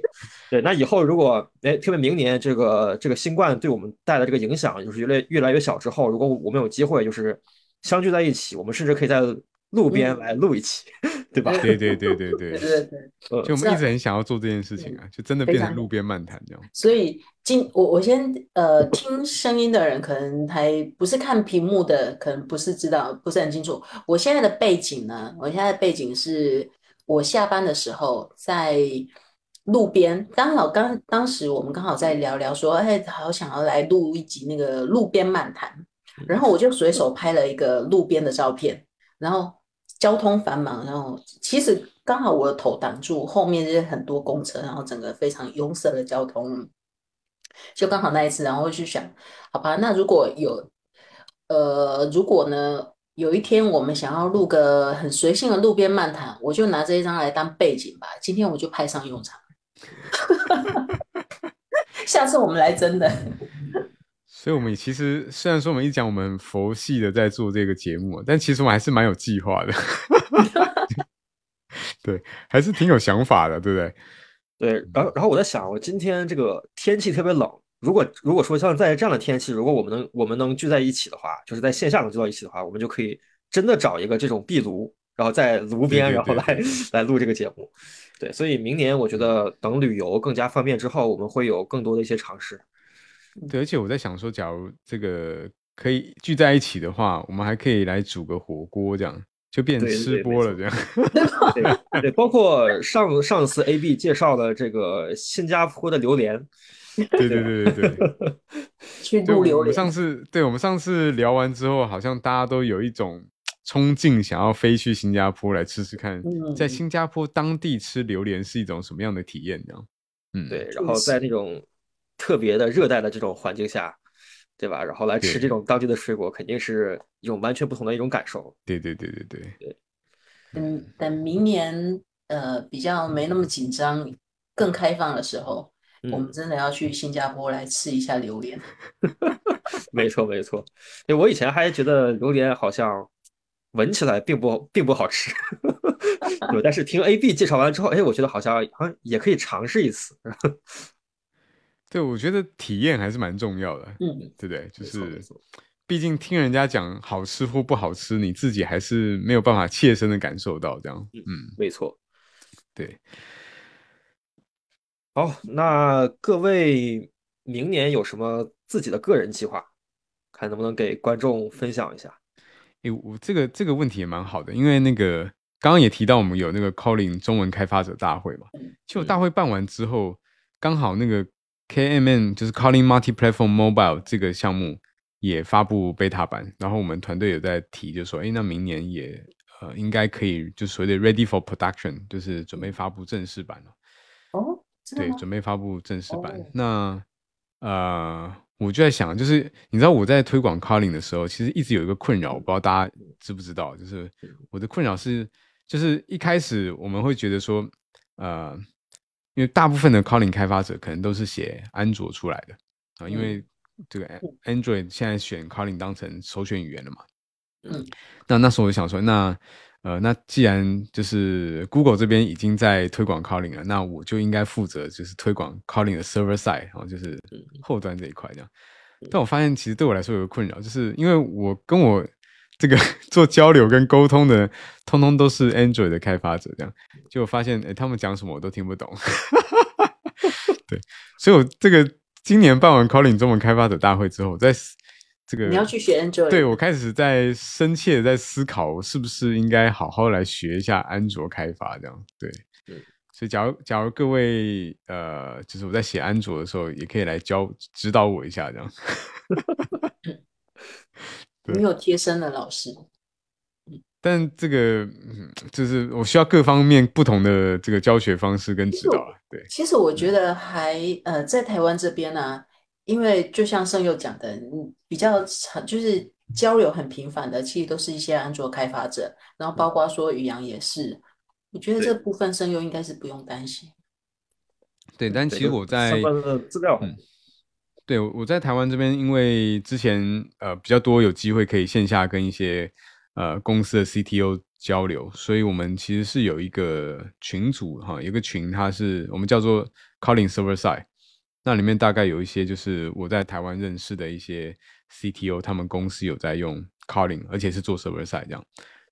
对。那以后如果哎，特别明年这个这个新冠对我们带来这个影响就是越来越来越小之后，如果我们有机会就是相聚在一起，我们甚至可以在路边来录一期。对吧？
对对对对
对对对
对，就我们一直很想要做这件事情啊，就真的变成路边漫谈这样。
所以今我我先呃听声音的人可能还不是看屏幕的，可能不是知道不是很清楚。我现在的背景呢，我现在的背景是我下班的时候在路边，刚好刚当时我们刚好在聊聊说，哎，好想要来录一集那个路边漫谈，然后我就随手拍了一个路边的照片，然后。交通繁忙，然后其实刚好我的头挡住后面这些很多公车，然后整个非常拥塞的交通，就刚好那一次，然后去想，好吧，那如果有，呃，如果呢，有一天我们想要录个很随性的路边漫谈，我就拿这一张来当背景吧。今天我就派上用场，下次我们来真的。
所以，我们其实虽然说我们一讲我们佛系的在做这个节目，但其实我们还是蛮有计划的。对，还是挺有想法的，对不对？
对。然后，然后我在想，我今天这个天气特别冷，如果如果说像在这样的天气，如果我们能我们能聚在一起的话，就是在线下能聚到一起的话，我们就可以真的找一个这种壁炉，然后在炉边，然后来来录这个节目。对，所以明年我觉得等旅游更加方便之后，我们会有更多的一些尝试。
对，而且我在想说，假如这个可以聚在一起的话，我们还可以来煮个火锅，这样就变吃播了，这样。
对对，包括上上次 A B 介绍的这个新加坡的榴莲。
对对对对对。
去录 榴莲。
上次对我们上次聊完之后，好像大家都有一种 冲劲，想要飞去新加坡来吃吃看，在新加坡当地吃榴莲是一种什么样的体验？这样。
嗯，对，然后在那种。特别的热带的这种环境下，对吧？然后来吃这种当地的水果，肯定是一种完全不同的一种感受。
对对对对对
对。
嗯，等明年呃比较没那么紧张、更开放的时候，我们真的要去新加坡来吃一下榴莲。
没 错没错，因为我以前还觉得榴莲好像闻起来并不并不好吃，对。但是听 A B 介绍完之后，哎，我觉得好像好像也可以尝试一次。
对，我觉得体验还是蛮重要的，嗯，对不对？就是，毕竟听人家讲好吃或不好吃，你自己还是没有办法切身的感受到这样。嗯，
没错。
对。
好，那各位明年有什么自己的个人计划？看能不能给观众分享一下。
哎，我这个这个问题也蛮好的，因为那个刚刚也提到我们有那个 Calling 中文开发者大会嘛，就大会办完之后，刚好那个。KMN 就是 Calling Multi-Platform Mobile 这个项目也发布 beta 版，然后我们团队有在提，就说，哎，那明年也呃应该可以，就所谓的 Ready for Production，就是准备发布正式版了。
哦，
对，准备发布正式版。那呃，我就在想，就是你知道我在推广 Calling 的时候，其实一直有一个困扰，我不知道大家知不知道，就是我的困扰是，就是一开始我们会觉得说，呃。因为大部分的 Kotlin 开发者可能都是写安卓出来的啊，因为这个 Android 现在选 Kotlin 当成首选语言了嘛。
嗯，
那那时候我就想说，那呃，那既然就是 Google 这边已经在推广 Kotlin 了，那我就应该负责就是推广 Kotlin 的 server side，然后就是后端这一块这样。但我发现其实对我来说有个困扰，就是因为我跟我这个 做交流跟沟通的，通通都是 Android 的开发者，这样，就我发现，哎，他们讲什么我都听不懂。对，所以我这个今年办完 Calling 中文开发者大会之后，在这个
你要去学 Android，
对我开始在深切的在思考，我是不是应该好好来学一下安卓开发，这样对。所以，假如假如各位呃，就是我在写安卓的时候，也可以来教指导我一下，这样。
你有贴身的老师，
但这个嗯，就是我需要各方面不同的这个教学方式跟指导啊。对，
其实我觉得还呃，在台湾这边呢，因为就像盛佑讲的，嗯，比较常就是交流很频繁的，其实都是一些安卓开发者，然后包括说宇阳也是。我觉得这部分声优应该是不用担心。
对，但其实我在
资料，
嗯，对，我在台湾这边，因为之前呃比较多有机会可以线下跟一些呃公司的 CTO 交流，所以我们其实是有一个群组哈，有个群，它是我们叫做 Calling Server Side，那里面大概有一些就是我在台湾认识的一些 CTO，他们公司有在用 Calling，而且是做 Server Side 这样。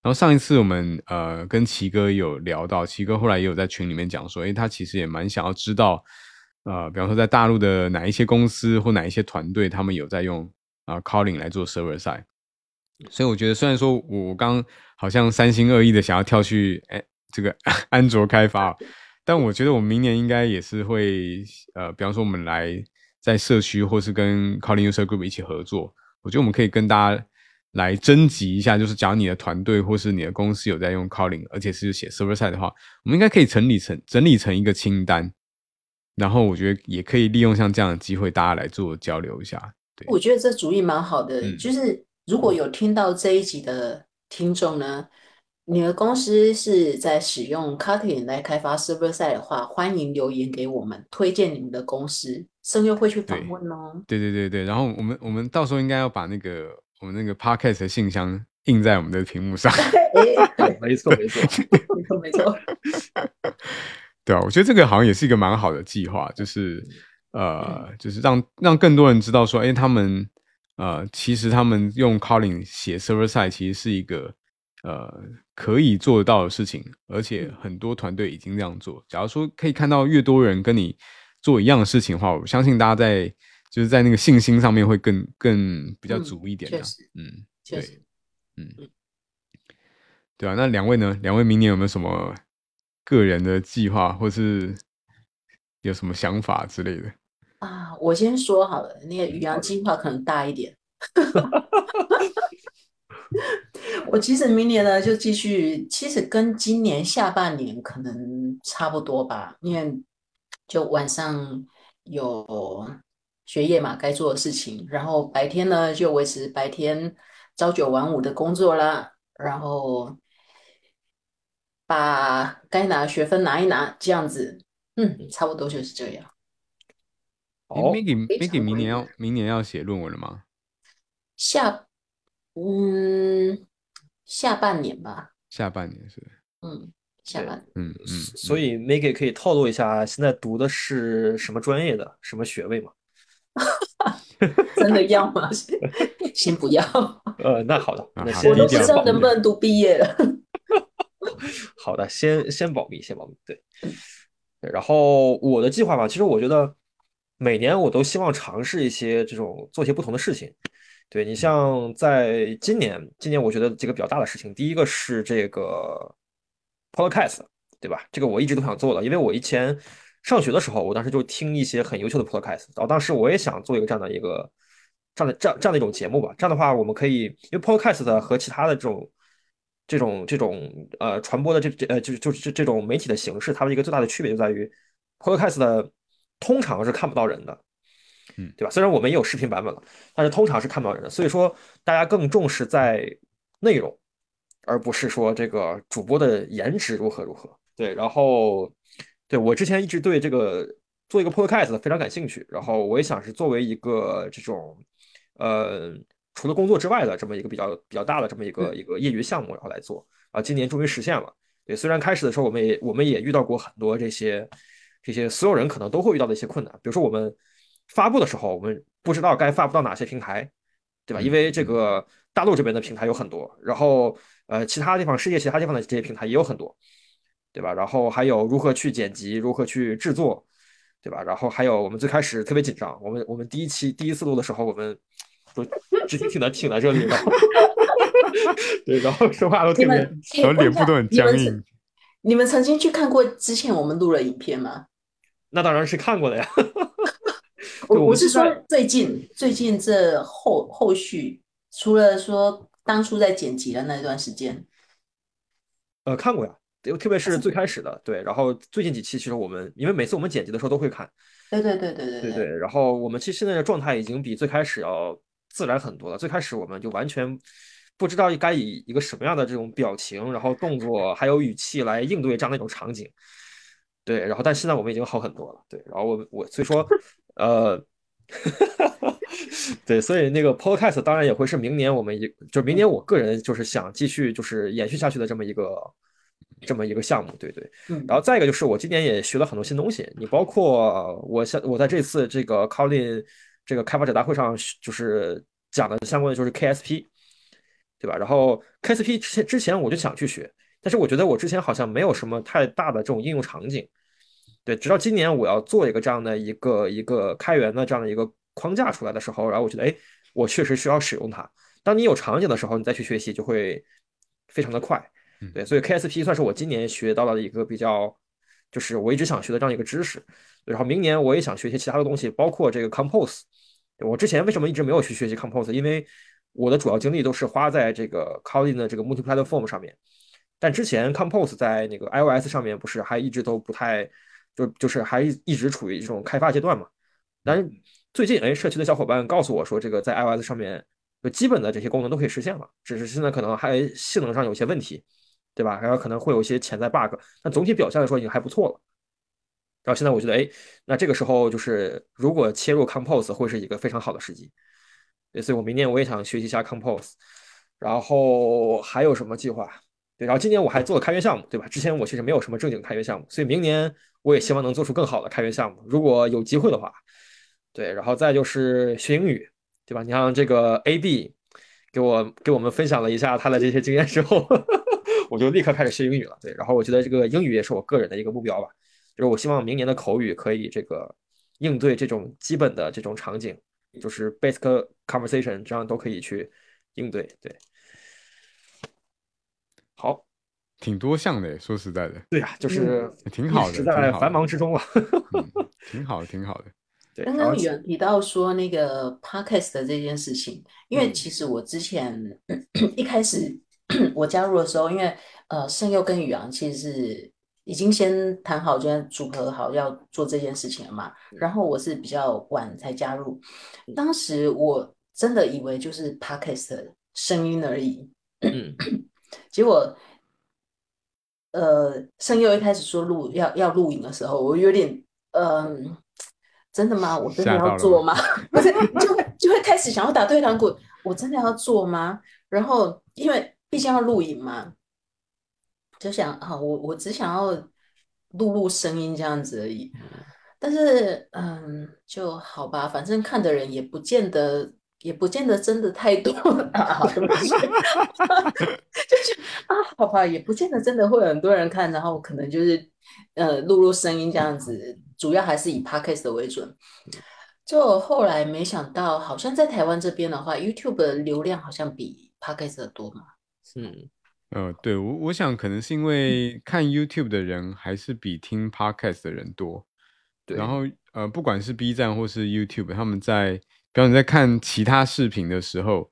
然后上一次我们呃跟奇哥有聊到，奇哥后来也有在群里面讲说，诶，他其实也蛮想要知道，呃，比方说在大陆的哪一些公司或哪一些团队，他们有在用啊 Calling 来做 server side。所以我觉得虽然说我刚好像三心二意的想要跳去哎这个 安卓开发，但我觉得我明年应该也是会呃，比方说我们来在社区或是跟 Calling User Group 一起合作，我觉得我们可以跟大家。来征集一下，就是假如你的团队或是你的公司有在用 Calling，而且是写 Server Side 的话，我们应该可以整理成整理成一个清单，然后我觉得也可以利用像这样的机会，大家来做交流一下。对，
我觉得这主意蛮好的。就是如果有听到这一集的听众呢，你的公司是在使用 Calling 来开发 Server Side 的话，欢迎留言给我们，推荐你们的公司，声优会去访问哦。
对对对对，然后我们我们到时候应该要把那个。我们那个 podcast 的信箱印在我们的屏幕上，
没错没错
没错没错，
对啊，我觉得这个好像也是一个蛮好的计划，就是呃，就是让让更多人知道说，哎，他们呃，其实他们用 calling 写 server side 其实是一个呃可以做得到的事情，而且很多团队已经这样做。假如说可以看到越多人跟你做一样的事情的话，我相信大家在。就是在那个信心上面会更更比较足一点的，
嗯，对，
嗯，对啊，那两位呢？两位明年有没有什么个人的计划，或是有什么想法之类的？
啊，我先说好了，那个宇阳计划可能大一点。我其实明年呢就继续，其实跟今年下半年可能差不多吧，因为就晚上有。学业嘛，该做的事情，然后白天呢就维持白天朝九晚五的工作啦，然后把该拿的学分拿一拿，这样子，嗯，差不多就是这样。
哦 Maggie，Maggie，明年要明年要写论文了吗？
下，嗯，下半年吧。
下半年是。
嗯，下半。
嗯嗯。
所以 Maggie 可以透露一下，现在读的是什么专业的，什么学位吗？
真的要吗？先不要。
呃，那好的，那
我都不知道能不能读毕业了。
好的，先先保密，先保密。对，然后我的计划吧，其实我觉得每年我都希望尝试一些这种做一些不同的事情。对你像在今年，今年我觉得几个比较大的事情，第一个是这个 Podcast，对吧？这个我一直都想做的，因为我以前。上学的时候，我当时就听一些很优秀的 podcast，然后当时我也想做一个这样的一个这样的这样这样的一种节目吧。这样的话，我们可以因为 podcast 和其他的这种这种这种呃传播的这这呃就是就是这这种媒体的形式，它的一个最大的区别就在于 podcast 的通常是看不到人的，
嗯，
对吧？虽然我们也有视频版本了，但是通常是看不到人的。所以说，大家更重视在内容，而不是说这个主播的颜值如何如何。对，然后。对我之前一直对这个做一个 podcast 非常感兴趣，然后我也想是作为一个这种呃除了工作之外的这么一个比较比较大的这么一个一个业余项目，然后来做啊，今年终于实现了。对，虽然开始的时候我们也我们也遇到过很多这些这些所有人可能都会遇到的一些困难，比如说我们发布的时候，我们不知道该发布到哪些平台，对吧？因为这个大陆这边的平台有很多，然后呃其他地方世界其他地方的这些平台也有很多，对吧？然后还有如何去剪辑，如何去制作，对吧？然后还有我们最开始特别紧张，我们我们第一期第一次录的时候，我们都直挺挺的挺在这里，然 后对，然后说话都特别，
然后脸部都很僵硬。
你们曾经去看过之前我们录的影片吗？
那当然是看过的呀。
我我是说最近最近这后后续，除了说当初在剪辑的那段时间，
呃，看过呀，特别是最开始的，对。然后最近几期其实我们，因为每次我们剪辑的时候都会看，
对对对对对
对对。然后我们其实现在的状态已经比最开始要自然很多了。最开始我们就完全不知道该以一个什么样的这种表情，然后动作还有语气来应对这样的一种场景。对，然后但现在我们已经好很多了。对，然后我我所以说。呃，对，所以那个 Podcast 当然也会是明年我们一，就明年我个人就是想继续就是延续下去的这么一个这么一个项目，对对。然后再一个就是我今年也学了很多新东西，你包括我像我在这次这个 Colin 这个开发者大会上就是讲的相关的就是 KSP，对吧？然后 KSP 之前之前我就想去学，但是我觉得我之前好像没有什么太大的这种应用场景。对，直到今年我要做一个这样的一个一个开源的这样的一个框架出来的时候，然后我觉得，哎，我确实需要使用它。当你有场景的时候，你再去学习就会非常的快。对，所以 KSP 算是我今年学到了一个比较，就是我一直想学的这样一个知识。然后明年我也想学一些其他的东西，包括这个 Compose。我之前为什么一直没有去学习 Compose？因为我的主要精力都是花在这个 Kotlin 的这个 Multiplatform 上面。但之前 Compose 在那个 iOS 上面不是还一直都不太。就就是还一直处于这种开发阶段嘛，但是最近哎，社区的小伙伴告诉我说，这个在 iOS 上面就基本的这些功能都可以实现了，只是现在可能还性能上有些问题，对吧？然后可能会有一些潜在 bug，但总体表现来说已经还不错了。然后现在我觉得，哎，那这个时候就是如果切入 Compose 会是一个非常好的时机，所以我明年我也想学习一下 Compose，然后还有什么计划？对，然后今年我还做了开源项目，对吧？之前我其实没有什么正经开源项目，所以明年。我也希望能做出更好的开源项目，如果有机会的话，对，然后再就是学英语，对吧？你像这个 A B 给我给我们分享了一下他的这些经验之后，我就立刻开始学英语了。对，然后我觉得这个英语也是我个人的一个目标吧，就是我希望明年的口语可以这个应对这种基本的这种场景，就是 basic conversation 这样都可以去应对。对，好。
挺多项的，说实在的，
对呀，就是
挺好的，
在繁忙之中啊，
挺好的，挺好的。
对，
刚刚有提到说那个 podcast 的这件事情，因为其实我之前 一开始 我加入的时候，因为呃，盛佑跟宇阳其实是已经先谈好，就组合好要做这件事情了嘛。然后我是比较晚才加入，当时我真的以为就是 podcast 声音而已，结果。呃，声优一开始说录要要录影的时候，我有点，嗯，真的吗？我真的要做吗？不是，就会就会开始想要打退堂鼓，我真的要做吗？然后因为毕竟要录影嘛，就想啊，我我只想要录录声音这样子而已。但是，嗯，就好吧，反正看的人也不见得。也不见得真的太多啊，就是啊，好吧，也不见得真的会很多人看，然后可能就是呃录录声音这样子，主要还是以 podcast 为准。就后来没想到，好像在台湾这边的话，YouTube 的流量好像比 podcast 多嘛。
嗯，
呃，对我我想可能是因为看 YouTube 的人还是比听 podcast 的人多。
对，
然后呃，不管是 B 站或是 YouTube，他们在比方你在看其他视频的时候，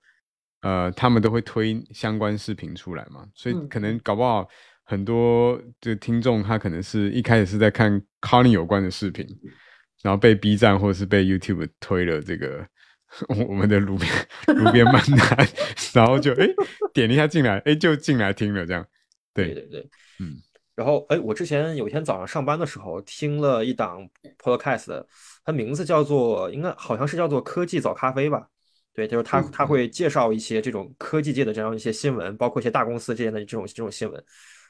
呃，他们都会推相关视频出来嘛，所以可能搞不好很多的听众他可能是一开始是在看 c o l l i n 有关的视频，然后被 B 站或者是被 YouTube 推了这个 我们的路边路边漫谈，然后就哎点了一下进来，哎就进来听了这样，
对对对，嗯。然后，哎，我之前有一天早上上班的时候听了一档 podcast，它名字叫做，应该好像是叫做科技早咖啡吧？对，就是他他会介绍一些这种科技界的这样一些新闻，包括一些大公司之间的这种这种新闻。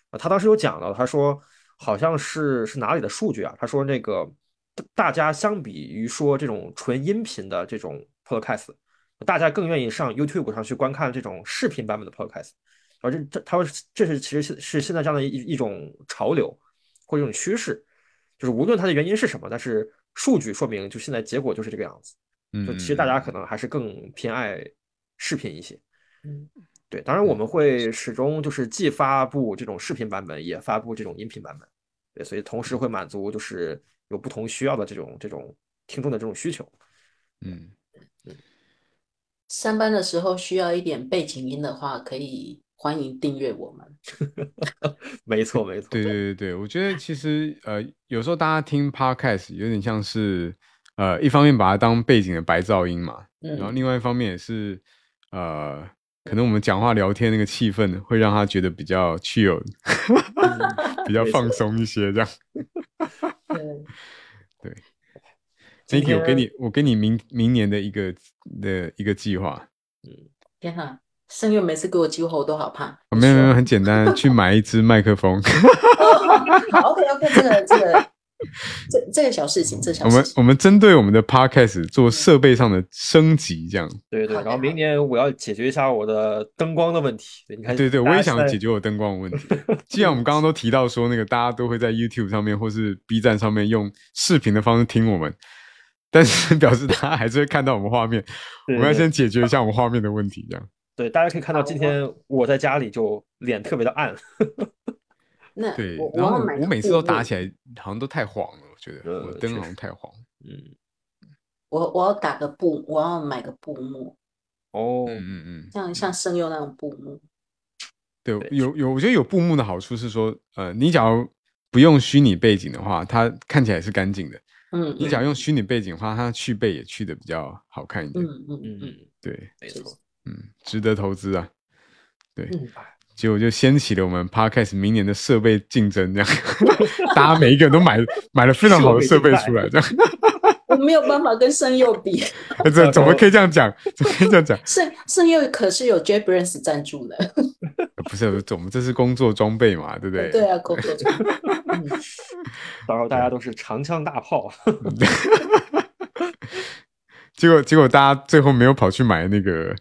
啊，他当时有讲到，他说好像是是哪里的数据啊？他说那个大家相比于说这种纯音频的这种 podcast，大家更愿意上 YouTube 上去观看这种视频版本的 podcast。而这这他说这是其实是是现在这样的一一种潮流或者一种趋势，就是无论它的原因是什么，但是数据说明就现在结果就是这个样子。
嗯，
就其实大家可能还是更偏爱视频一些。
嗯，
对，当然我们会始终就是既发布这种视频版本，也发布这种音频版本。对，所以同时会满足就是有不同需要的这种这种听众的这种需求。
嗯
嗯，
上班的时候需要一点背景音的话，可以欢迎订阅我们。
没错，没错。
对对对对，我觉得其实呃，有时候大家听 podcast 有点像是呃，一方面把它当背景的白噪音嘛，然后
嗯，
另外一方面也是呃，可能我们讲话聊天那个气氛会让他觉得比较 chill，比较放松一些这样。
对，
今
Thank you，给
天
你我给你明明年的一个的一个计划。
嗯天哪，盛月每次给我机会我都好怕。
哦没有没有，很简单，去买一支麦克风。
好，OK OK，这个这个这这个小事情，这小
我们
事情。
我们针对我们的 podcast 做设备上的升级，这样。
对对，然后明年我要解决一下我的灯光的问题。对，你看，
对对，我也想解决我灯光的问题。既然我们刚刚都提到说，那个大家都会在 YouTube 上面或是 B 站上面用视频的方式听我们，但是表示大家还是会看到我们画面。我们要先解决一下我们画面的问题，这样。
对，大家可以看到今天我在家里就脸特别的暗。
那
对
我，
然后我每次都打起来，好像都太黄了，我觉得
呃
我的灯
确实
好像太黄。
嗯，
我我要打个布，我要买个布幕，
哦，
嗯嗯嗯，
像像声优那种布幕。
对有有，我觉得有布幕的好处是说，呃，你假如不用虚拟背景的话，它看起来是干净的；
嗯，
你假如用虚拟背景的话，它去背也去的比较好看一点。
嗯嗯
嗯
对，
没错。
嗯，值得投资啊。对，
嗯，
结果就掀起了我们 podcast 明年的设备竞争，这样，大家每一个人都买买了非常好的设备出来，这样，
我没有办法跟声优比，
这怎么可以这样讲？怎么可以这样讲？
声声优可是有 JetBrains 赞助的。
不是，不是我们这是工作装备嘛，对不对？
对啊，工作装备
到时候大家都是长枪大炮。
结果结果大家最后没有跑去买那个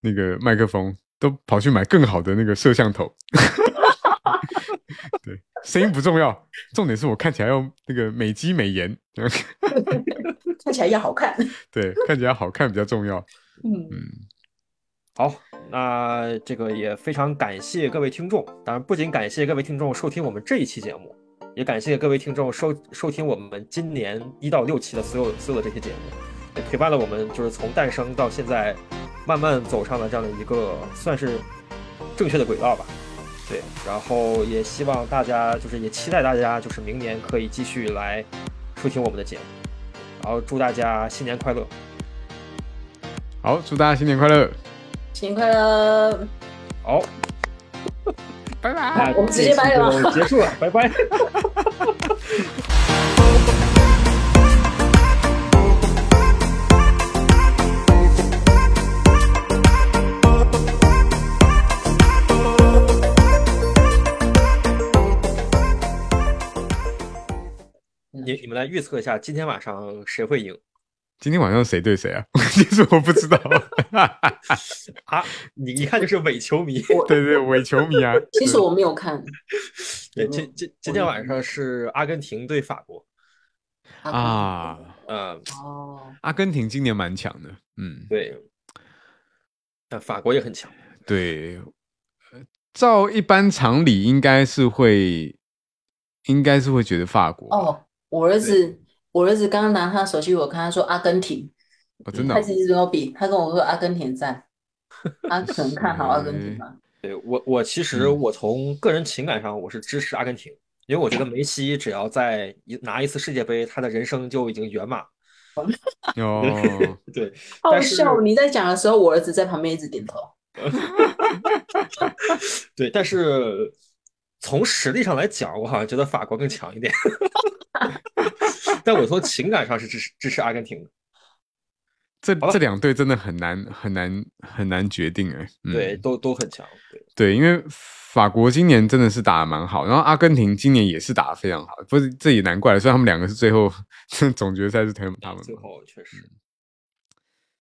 那个麦克风，都跑去买更好的那个摄像头。对，声音不重要，重点是我看起来要那个美肌美颜，
看起来要好看。
对，看起来好看比较重要。
嗯，
嗯，
好，那这个也非常感谢各位听众，当然不仅感谢各位听众收听我们这一期节目，也感谢各位听众收收听我们今年一到六期的所有所有的这些节目，也陪伴了我们就是从诞生到现在，慢慢走上了这样的一个算是正确的轨道吧。对，然后也希望大家就是也期待大家就是明年可以继续来收听我们的节目，然后祝大家新年快乐。
好，祝大家新年快乐，
新年快乐！
好，
拜拜。
我们直接拜了
结束了，拜拜。你你们来预测一下，今天晚上谁会赢
今天晚上谁对谁啊？其实我不知道。
啊？你一看就是伪球迷。
对对，伪球迷啊。
其实我没有看
今今今天晚上是阿根廷对法国。
啊，
嗯，
哦，
阿根廷今年蛮强的，嗯，
对。但法国也很强。
对，呃照一般常理应该是会，应该是会觉得法国
哦，我儿子，我儿子刚刚拿他手机，我看他说阿根廷，
哦真的哦
他其实跟我比，他跟我说阿根廷在，他可能看好阿根廷吧。
对我，我其实
嗯
我从个人情感上我是支持阿根廷，因为我觉得梅西只要再一拿一次世界杯，他的人生就已经圆满了。
哦，
对，
好
但是
笑！你在讲的时候，我儿子在旁边一直点头。
对，但是从实力上来讲，我好像觉得法国更强一点，但我从情感上是支持支持阿根廷的。
这这两队真的很难很难很难决定哎，
对，都都很强，对。
对，因为法国今年真的是打的蛮好，然后阿根廷今年也是打的非常好，不是这也难怪了，所以他们两个是最后 总决赛是推他们，
最后确实